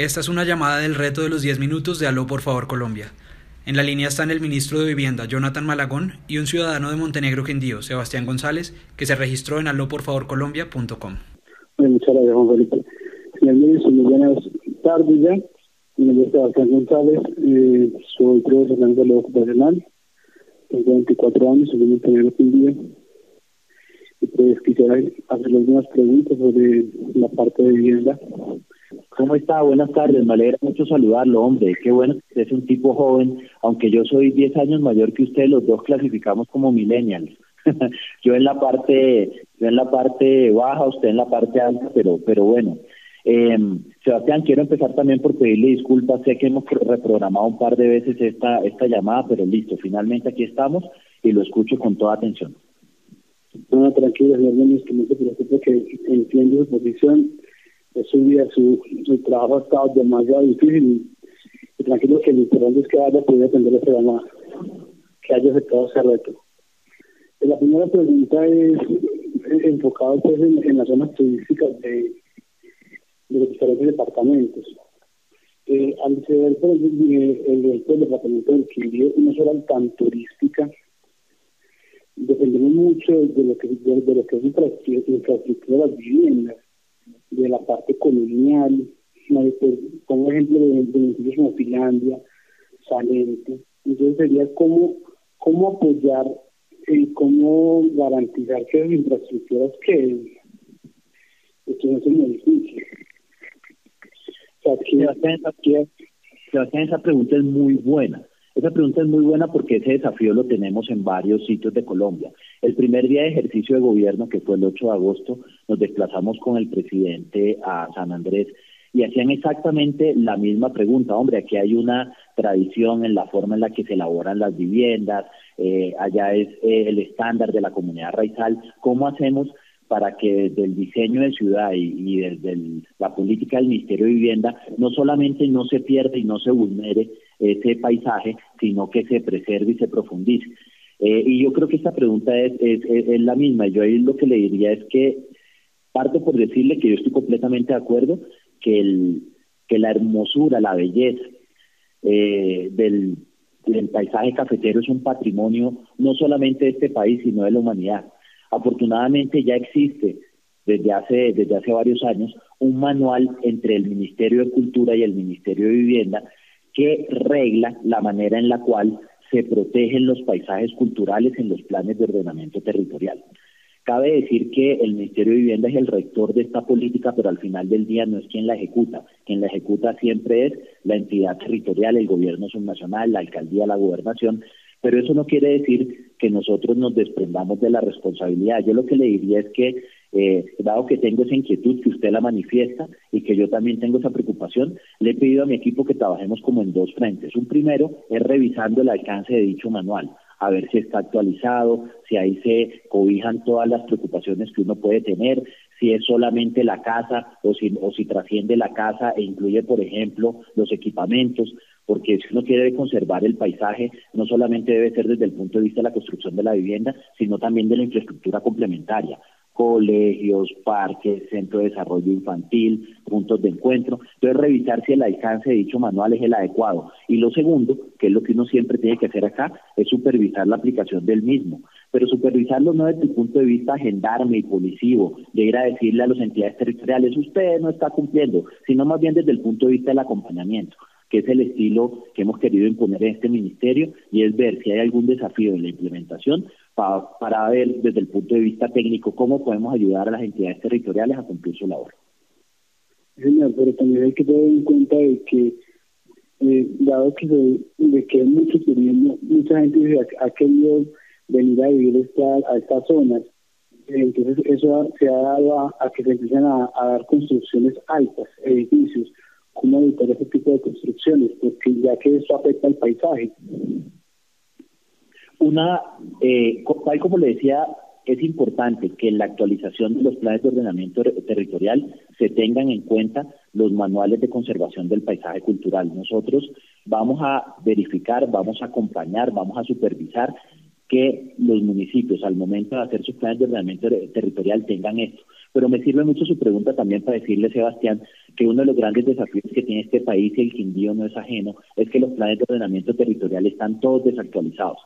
Esta es una llamada del reto de los 10 minutos de Aló por favor Colombia. En la línea están el ministro de Vivienda, Jonathan Malagón, y un ciudadano de Montenegro Quindío, Sebastián González, que se registró en alóporfavorcolombia.com. muchas gracias, Juan Felipe. Señor ministro, muy buenas tardes ya. Mi nombre es Sebastián González, eh, soy profesional de salud ocupacional, tengo 24 años, soy de Montenegro Quindío. Y pues quisiera hacerle algunas preguntas sobre la parte de vivienda. ¿Cómo está? Buenas tardes, me alegra mucho saludarlo, hombre. Qué bueno que usted es un tipo joven, aunque yo soy 10 años mayor que usted, los dos clasificamos como millennials. yo en la parte, yo en la parte baja, usted en la parte alta, pero, pero bueno. Eh, Sebastián, quiero empezar también por pedirle disculpas. Sé que hemos reprogramado un par de veces esta, esta llamada, pero listo, finalmente aquí estamos y lo escucho con toda atención. No, tranquilo, señor ministro, no se preocupe que entiendo su posición su vida, su, su trabajo ha estado demasiado difícil y, tranquilo que lo importante es que haya podido atender ese llamada, que haya aceptado ese reto. La primera pregunta es enfocada pues, en, las zonas turísticas de, de los diferentes departamentos. Eh, al ser el, el, el, departamento del Quindío una zona tan turística, dependemos mucho de lo que, de, lo que es infraestructura de las viviendas de la parte colonial, pues, pongo ejemplo de, municipios como Finlandia, Salente, entonces sería cómo, cómo apoyar y cómo garantizar que las infraestructuras que esto no. O sea, esa pregunta es muy buena. Esa pregunta es muy buena porque ese desafío lo tenemos en varios sitios de Colombia. El primer día de ejercicio de gobierno, que fue el 8 de agosto, nos desplazamos con el presidente a San Andrés y hacían exactamente la misma pregunta. Hombre, aquí hay una tradición en la forma en la que se elaboran las viviendas, eh, allá es eh, el estándar de la comunidad raizal. ¿Cómo hacemos para que desde el diseño de ciudad y, desde la política del Ministerio de Vivienda no solamente no se pierda y no se vulnere ese paisaje, sino que se preserve y se profundice. Eh, y yo creo que esta pregunta es, es, la misma. Yo ahí lo que le diría es que parto por decirle que yo estoy completamente de acuerdo que, el, que la hermosura, la belleza eh, del, del paisaje cafetero es un patrimonio no solamente de este país, sino de la humanidad Afortunadamente ya existe desde hace, desde hace varios años un manual entre el Ministerio de Cultura y el Ministerio de Vivienda que regla la manera en la cual se protegen los paisajes culturales en los planes de ordenamiento territorial. Cabe decir que el Ministerio de Vivienda es el rector de esta política, pero al final del día no es quien la ejecuta. Quien la ejecuta siempre es la entidad territorial, el gobierno subnacional, la alcaldía, la gobernación, pero eso no quiere decir que nosotros nos desprendamos de la responsabilidad. Yo lo que le diría es que, eh, dado que tengo esa inquietud, que usted la manifiesta y que yo también tengo esa preocupación, le he pedido a mi equipo que trabajemos como en dos frentes. Un primero es revisando el alcance de dicho manual a ver si está actualizado, si ahí se cobijan todas las preocupaciones que uno puede tener, si es solamente la casa o si, o si trasciende la casa e incluye, por ejemplo, los equipamientos porque si uno quiere conservar el paisaje, no solamente debe ser desde el punto de vista de la construcción de la vivienda, sino también de la infraestructura complementaria colegios, parques, centro de desarrollo infantil, puntos de encuentro. Entonces, revisar si el alcance de dicho manual es el adecuado. Y lo segundo, que es lo que uno siempre tiene que hacer acá, es supervisar la aplicación del mismo. Pero supervisarlo no desde el punto de vista gendarme y policivo, de ir a decirle a las entidades territoriales, usted no está cumpliendo, sino más bien desde el punto de vista del acompañamiento que es el estilo que hemos querido imponer en este ministerio, y es ver si hay algún desafío en la implementación para, para ver desde el punto de vista técnico cómo podemos ayudar a las entidades territoriales a cumplir su labor. Señor, pero también hay que tener en cuenta de que, eh, dado que, de que mucho turismo, mucha gente ha, querido venir a vivir esta, a estas zonas, entonces eso se ha dado a, que se empiecen a dar construcciones altas, edificios, cómo evitar ese tipo de construcciones, porque ya que eso afecta al paisaje. Una, eh, tal como le decía, es importante que en la actualización de los planes de ordenamiento territorial se tengan en cuenta los manuales de conservación del paisaje cultural. Nosotros vamos a verificar, vamos a acompañar, vamos a supervisar que los municipios al momento de hacer sus planes de ordenamiento territorial tengan esto. Pero me sirve mucho su pregunta también para decirle, Sebastián, que uno de los grandes desafíos que tiene este país, y el Quindío no es ajeno, es que los planes de ordenamiento territorial están todos desactualizados.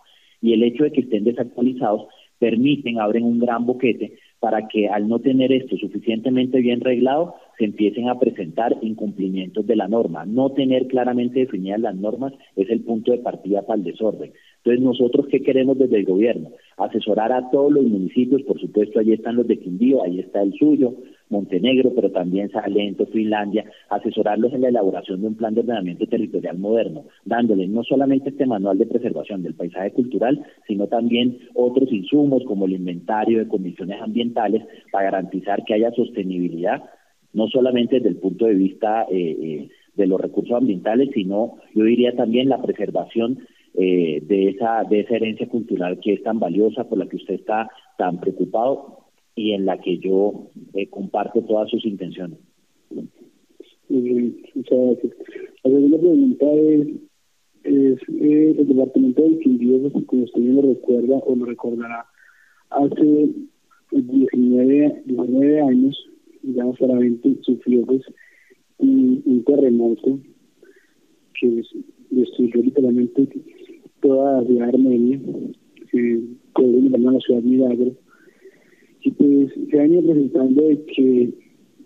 Y el hecho de que estén desactualizados permiten, abren un gran boquete para que al no tener esto suficientemente bien reglado, se empiecen a presentar incumplimientos de la norma. No tener claramente definidas las normas es el punto de partida para el desorden. Entonces, nosotros, ¿qué queremos desde el gobierno? Asesorar a todos los municipios, por supuesto, allí están los de Quindío, ahí está el suyo, Montenegro, pero también Salento, Finlandia, asesorarlos en la elaboración de un plan de ordenamiento territorial moderno, dándoles no solamente este manual de preservación del paisaje cultural, sino también otros insumos como el inventario de condiciones ambientales para garantizar que haya sostenibilidad, no solamente desde el punto de vista eh, eh, de los recursos ambientales, sino yo diría también la preservación eh, de, esa, de esa herencia cultural que es tan valiosa, por la que usted está tan preocupado y en la que yo eh, comparto todas sus intenciones. muchas gracias. La segunda pregunta es, es eh, el departamento del Quindío, como usted bien lo recuerda o lo recordará, hace 19, 19 años, digamos, claramente sufrió pues, un, un terremoto que destruyó literalmente toda la ciudad armenia, que puede la ciudad Milagro, y pues se han ido presentando de que,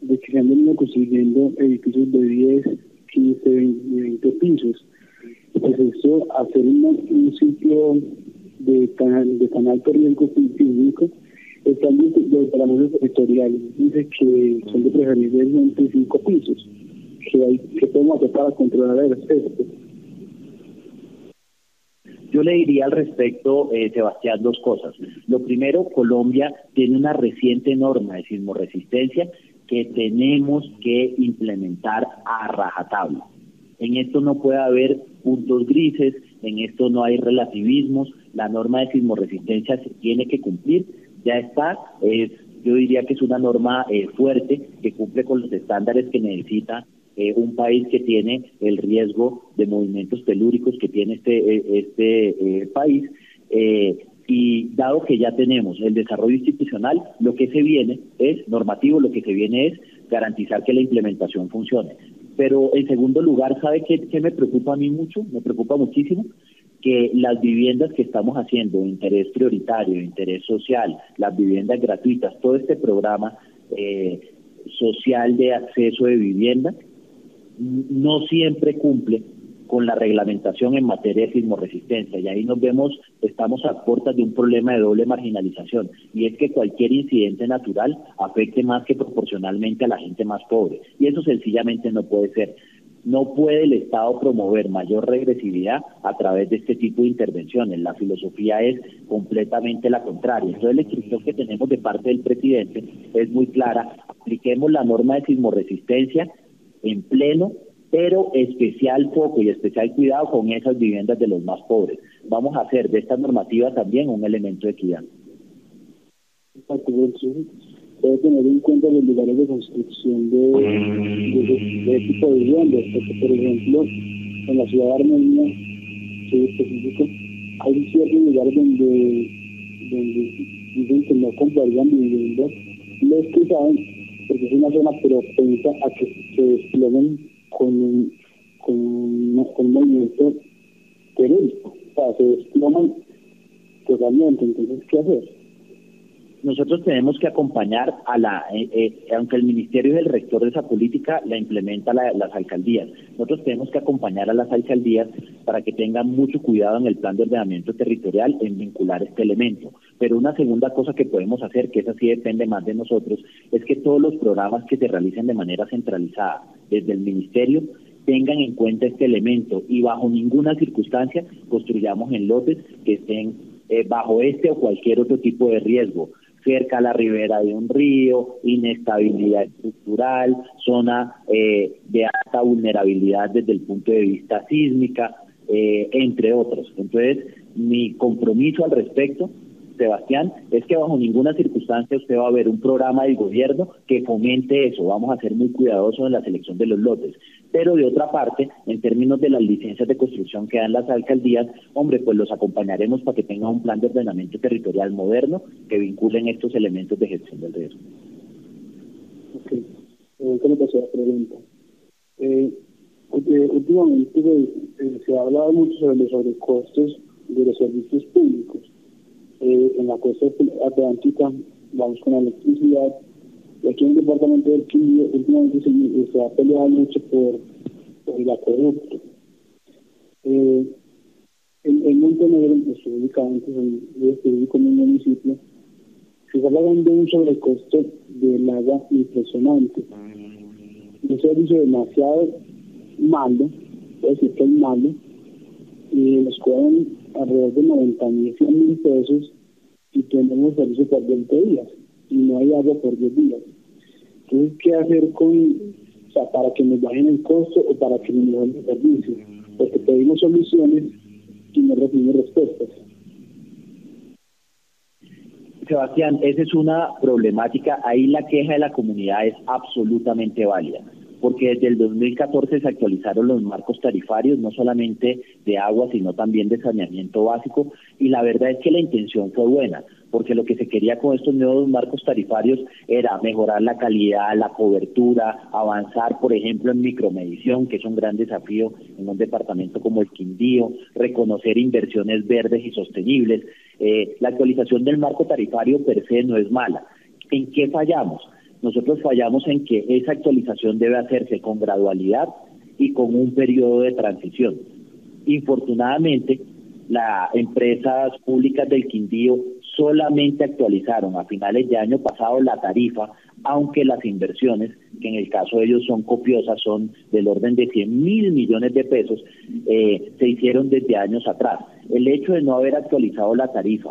de que se han venido construyendo edificios de 10, 15, 20, pisos. Pues esto, hacer un sitio de tan, de tan alto riesgo físico, están de parámetros territoriales. Dice que son de preferiblemente 5 pisos, que, podemos hacer para controlar el respecto. Yo le diría al respecto, eh, Sebastián, dos cosas. Lo primero, Colombia tiene una reciente norma de sismoresistencia que tenemos que implementar a rajatabla. En esto no puede haber puntos grises, en esto no hay relativismos, la norma de sismoresistencia se tiene que cumplir, ya está, es, yo diría que es una norma eh, fuerte que cumple con los estándares que necesita eh, un país que tiene el riesgo de movimientos telúricos que tiene este, eh, este eh, país. y dado que ya tenemos el desarrollo institucional, lo que se viene es normativo, lo que se viene es garantizar que la implementación funcione. Pero en segundo lugar, ¿sabe qué, qué me preocupa a mí mucho? Me preocupa muchísimo que las viviendas que estamos haciendo, interés prioritario, interés social, las viviendas gratuitas, todo este programa social de acceso de vivienda, no siempre cumple con la reglamentación en materia de sismoresistencia. Y ahí nos vemos, estamos a puertas de un problema de doble marginalización. Y es que cualquier incidente natural afecte más que proporcionalmente a la gente más pobre. Y eso sencillamente no puede ser. No puede el Estado promover mayor regresividad a través de este tipo de intervenciones. La filosofía es completamente la contraria. Entonces la instrucción que tenemos de parte del presidente es muy clara. Apliquemos la norma de sismoresistencia en pleno, pero especial foco y especial cuidado con esas viviendas de los más pobres. Vamos a hacer de esta normativa también un elemento de equidad. Debe tener en cuenta los lugares de construcción de, de, este tipo de viviendas, porque por ejemplo, en la ciudad de Armenia, específico, hay ciertos lugares donde, donde dicen que no comprarían viviendas, los que saben porque es una zona propensa a que se desplomen con un, con con un movimiento terrorífico. O sea, se desploman totalmente. Entonces, ¿qué hacer? nosotros tenemos que acompañar a la, eh, eh, aunque el ministerio es el rector de esa política, la implementa las alcaldías. Nosotros tenemos que acompañar a las alcaldías para que tengan mucho cuidado en el plan de ordenamiento territorial en vincular este elemento. Pero una segunda cosa que podemos hacer, que esa sí depende más de nosotros, es que todos los programas que se realicen de manera centralizada desde el ministerio tengan en cuenta este elemento y bajo ninguna circunstancia construyamos en lotes que estén eh, bajo este o cualquier otro tipo de riesgo cerca a la ribera de un río, inestabilidad estructural, zona eh, de alta vulnerabilidad desde el punto de vista sísmica, eh, entre otros. Entonces, mi compromiso al respecto Sebastián, es que bajo ninguna circunstancia usted va a ver un programa del gobierno que fomente eso. Vamos a ser muy cuidadosos en la selección de los lotes. Pero de otra parte, en términos de las licencias de construcción que dan las alcaldías, hombre, pues los acompañaremos para que tengan un plan de ordenamiento territorial moderno que vinculen estos elementos de gestión del riesgo. Eh, ¿Qué le pasó la pregunta? Eh, últimamente pues, eh, se ha hablado mucho sobre los sobrecostos de los servicios públicos. Eh, en la costa atlántica vamos con la electricidad y aquí en el departamento del Quindío últimamente se, se, ha peleado mucho por, por el acueducto. Eh, en, en Montenegro, específicamente, yo estoy como un municipio, se está pagando un sobrecosto del agua impresionante. Un servicio demasiado malo, puede decir que es malo, y nos cobran alrededor de 90 mil, 100 mil pesos y tenemos servicio por 20 días y no hay agua por 10 días. Entonces, ¿qué hacer con, o sea, para que nos bajen el costo o para que nos mejoren el servicio? Porque pedimos soluciones y no recibimos respuestas. Sebastián, esa es una problemática. Ahí la queja de la comunidad es absolutamente válida porque desde el 2014 se actualizaron los marcos tarifarios, no solamente de agua, sino también de saneamiento básico, y la verdad es que la intención fue buena, porque lo que se quería con estos nuevos marcos tarifarios era mejorar la calidad, la cobertura, avanzar, por ejemplo, en micromedición, que es un gran desafío en un departamento como el Quindío, reconocer inversiones verdes y sostenibles. Eh, la actualización del marco tarifario per se no es mala. ¿En qué fallamos? Nosotros fallamos en que esa actualización debe hacerse con gradualidad y con un periodo de transición. Infortunadamente, las empresas públicas del Quindío solamente actualizaron a finales de año pasado la tarifa, aunque las inversiones, que en el caso de ellos son copiosas, son del orden de 100 mil millones de pesos, eh, se hicieron desde años atrás. El hecho de no haber actualizado la tarifa,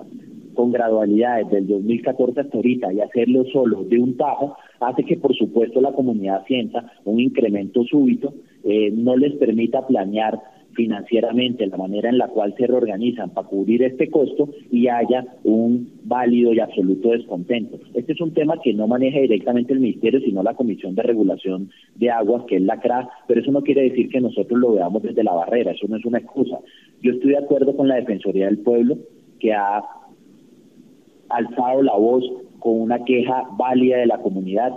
con gradualidad desde el 2014 hasta ahorita y hacerlo solo de un tajo, hace que por supuesto la comunidad sienta un incremento súbito, eh, no les permita planear financieramente la manera en la cual se reorganizan para cubrir este costo y haya un válido y absoluto descontento. Este es un tema que no maneja directamente el Ministerio, sino la Comisión de Regulación de Aguas, que es la CRA, pero eso no quiere decir que nosotros lo veamos desde la barrera, eso no es una excusa. Yo estoy de acuerdo con la Defensoría del Pueblo, que ha alzado la voz con una queja válida de la comunidad.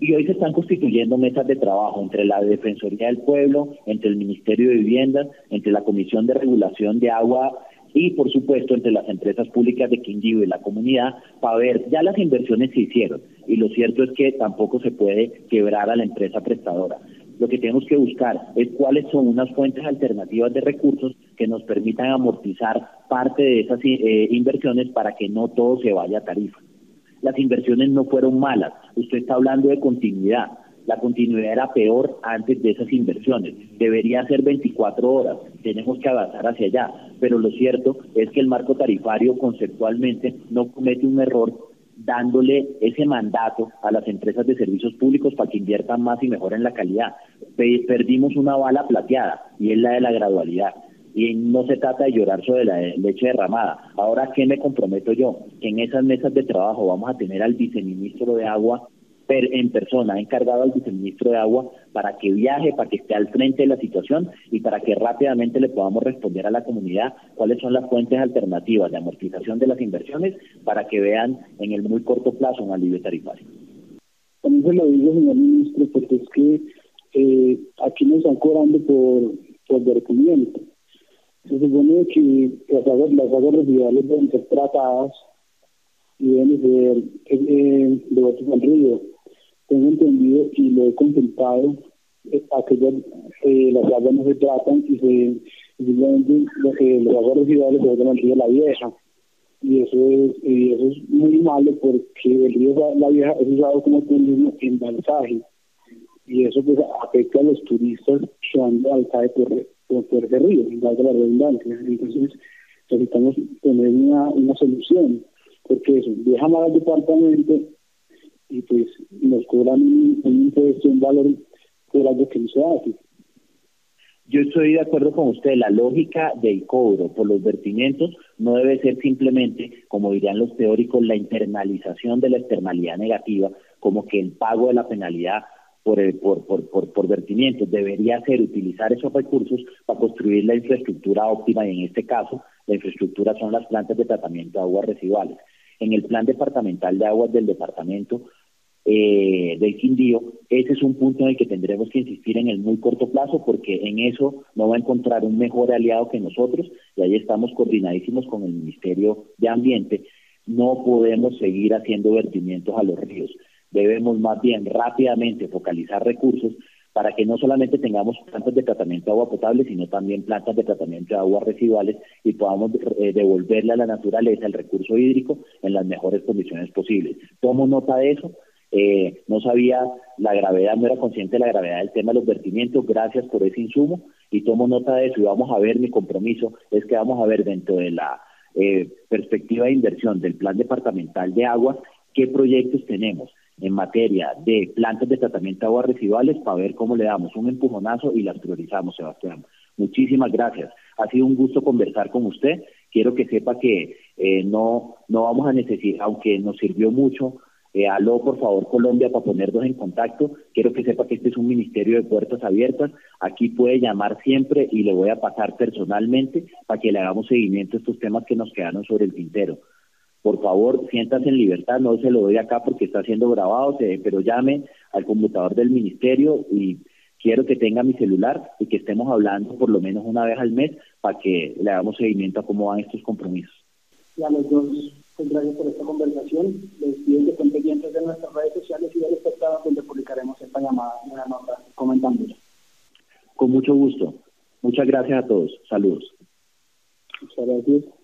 Y hoy se están constituyendo mesas de trabajo entre la Defensoría del Pueblo, entre el Ministerio de Vivienda, entre la Comisión de Regulación de Agua y, por supuesto, entre las empresas públicas de Quindío y la comunidad para ver, ya las inversiones se hicieron y lo cierto es que tampoco se puede quebrar a la empresa prestadora lo que tenemos que buscar es cuáles son unas fuentes alternativas de recursos que nos permitan amortizar parte de esas eh, inversiones para que no todo se vaya a tarifa. Las inversiones no fueron malas, usted está hablando de continuidad. La continuidad era peor antes de esas inversiones. Debería ser 24 horas. Tenemos que avanzar hacia allá. Pero lo cierto es que el marco tarifario conceptualmente no comete un error dándole ese mandato a las empresas de servicios públicos para que inviertan más y mejoren la calidad. Perdimos una bala plateada y es la de la gradualidad. Y no se trata de llorar sobre la leche derramada. Ahora, ¿qué me comprometo yo? Que en esas mesas de trabajo vamos a tener al viceministro de Agua en persona, encargado al viceministro de Agua para que viaje, para que esté al frente de la situación y para que rápidamente le podamos responder a la comunidad cuáles son las fuentes alternativas de amortización de las inversiones para que vean en el muy corto plazo un alivio tarifario. También se lo digo, señor ministro, porque es que eh, aquí nos están cobrando por, por vertimiento. Se supone que las aguas, las aguas residuales deben ser tratadas y deben ser eh, eh, devueltas al río tengo entendido y lo he consultado, eh, aquellas, eh, las aguas no se tratan y se simplemente los aguas residuales se van al río La Vieja. Y eso es, y eso es muy malo porque el río La Vieja es usado como turismo en balsaje. Y eso pues afecta a los turistas que van balsaje por, por, ese río, en la redundancia. Entonces necesitamos tener una, una solución porque eso mal al departamento y pues nos cobran un, impuesto, un valor por algo que no se hace. Yo estoy de acuerdo con usted, la lógica del cobro por los vertimientos no debe ser simplemente, como dirían los teóricos, la internalización de la externalidad negativa, como que el pago de la penalidad por, por, por, por vertimientos debería ser utilizar esos recursos para construir la infraestructura óptima y en este caso la infraestructura son las plantas de tratamiento de aguas residuales. En el plan departamental de aguas del departamento eh, del Quindío, ese es un punto en el que tendremos que insistir en el muy corto plazo porque en eso no va a encontrar un mejor aliado que nosotros y ahí estamos coordinadísimos con el Ministerio de Ambiente. No podemos seguir haciendo vertimientos a los ríos. Debemos más bien rápidamente focalizar recursos para que no solamente tengamos plantas de tratamiento de agua potable, sino también plantas de tratamiento de aguas residuales y podamos eh, devolverle a la naturaleza el recurso hídrico en las mejores condiciones posibles. Tomo nota de eso. Eh, no sabía la gravedad, no era consciente de la gravedad del tema de los vertimientos. Gracias por ese insumo y tomo nota de eso. Y vamos a ver, mi compromiso es que vamos a ver dentro de la eh, perspectiva de inversión del plan departamental de agua qué proyectos tenemos en materia de plantas de tratamiento de aguas residuales para ver cómo le damos un empujonazo y las priorizamos, Sebastián. Muchísimas gracias. Ha sido un gusto conversar con usted. Quiero que sepa que eh, no, no vamos a necesitar, aunque nos sirvió mucho, eh, aló por favor Colombia para ponernos en contacto. Quiero que sepa que este es un ministerio de puertas abiertas. Aquí puede llamar siempre y le voy a pasar personalmente para que le hagamos seguimiento a estos temas que nos quedaron sobre el tintero por favor, siéntase en libertad, no se lo doy acá porque está siendo grabado, pero llame al computador del ministerio y quiero que tenga mi celular y que estemos hablando por lo menos una vez al mes para que le hagamos seguimiento a cómo van estos compromisos. Y a los dos, pues gracias por esta conversación. Les pido que estén pendientes de nuestras redes sociales y del espectador donde publicaremos esta llamada, una nota comentándola. Con mucho gusto. Muchas gracias a todos. Saludos. Muchas gracias.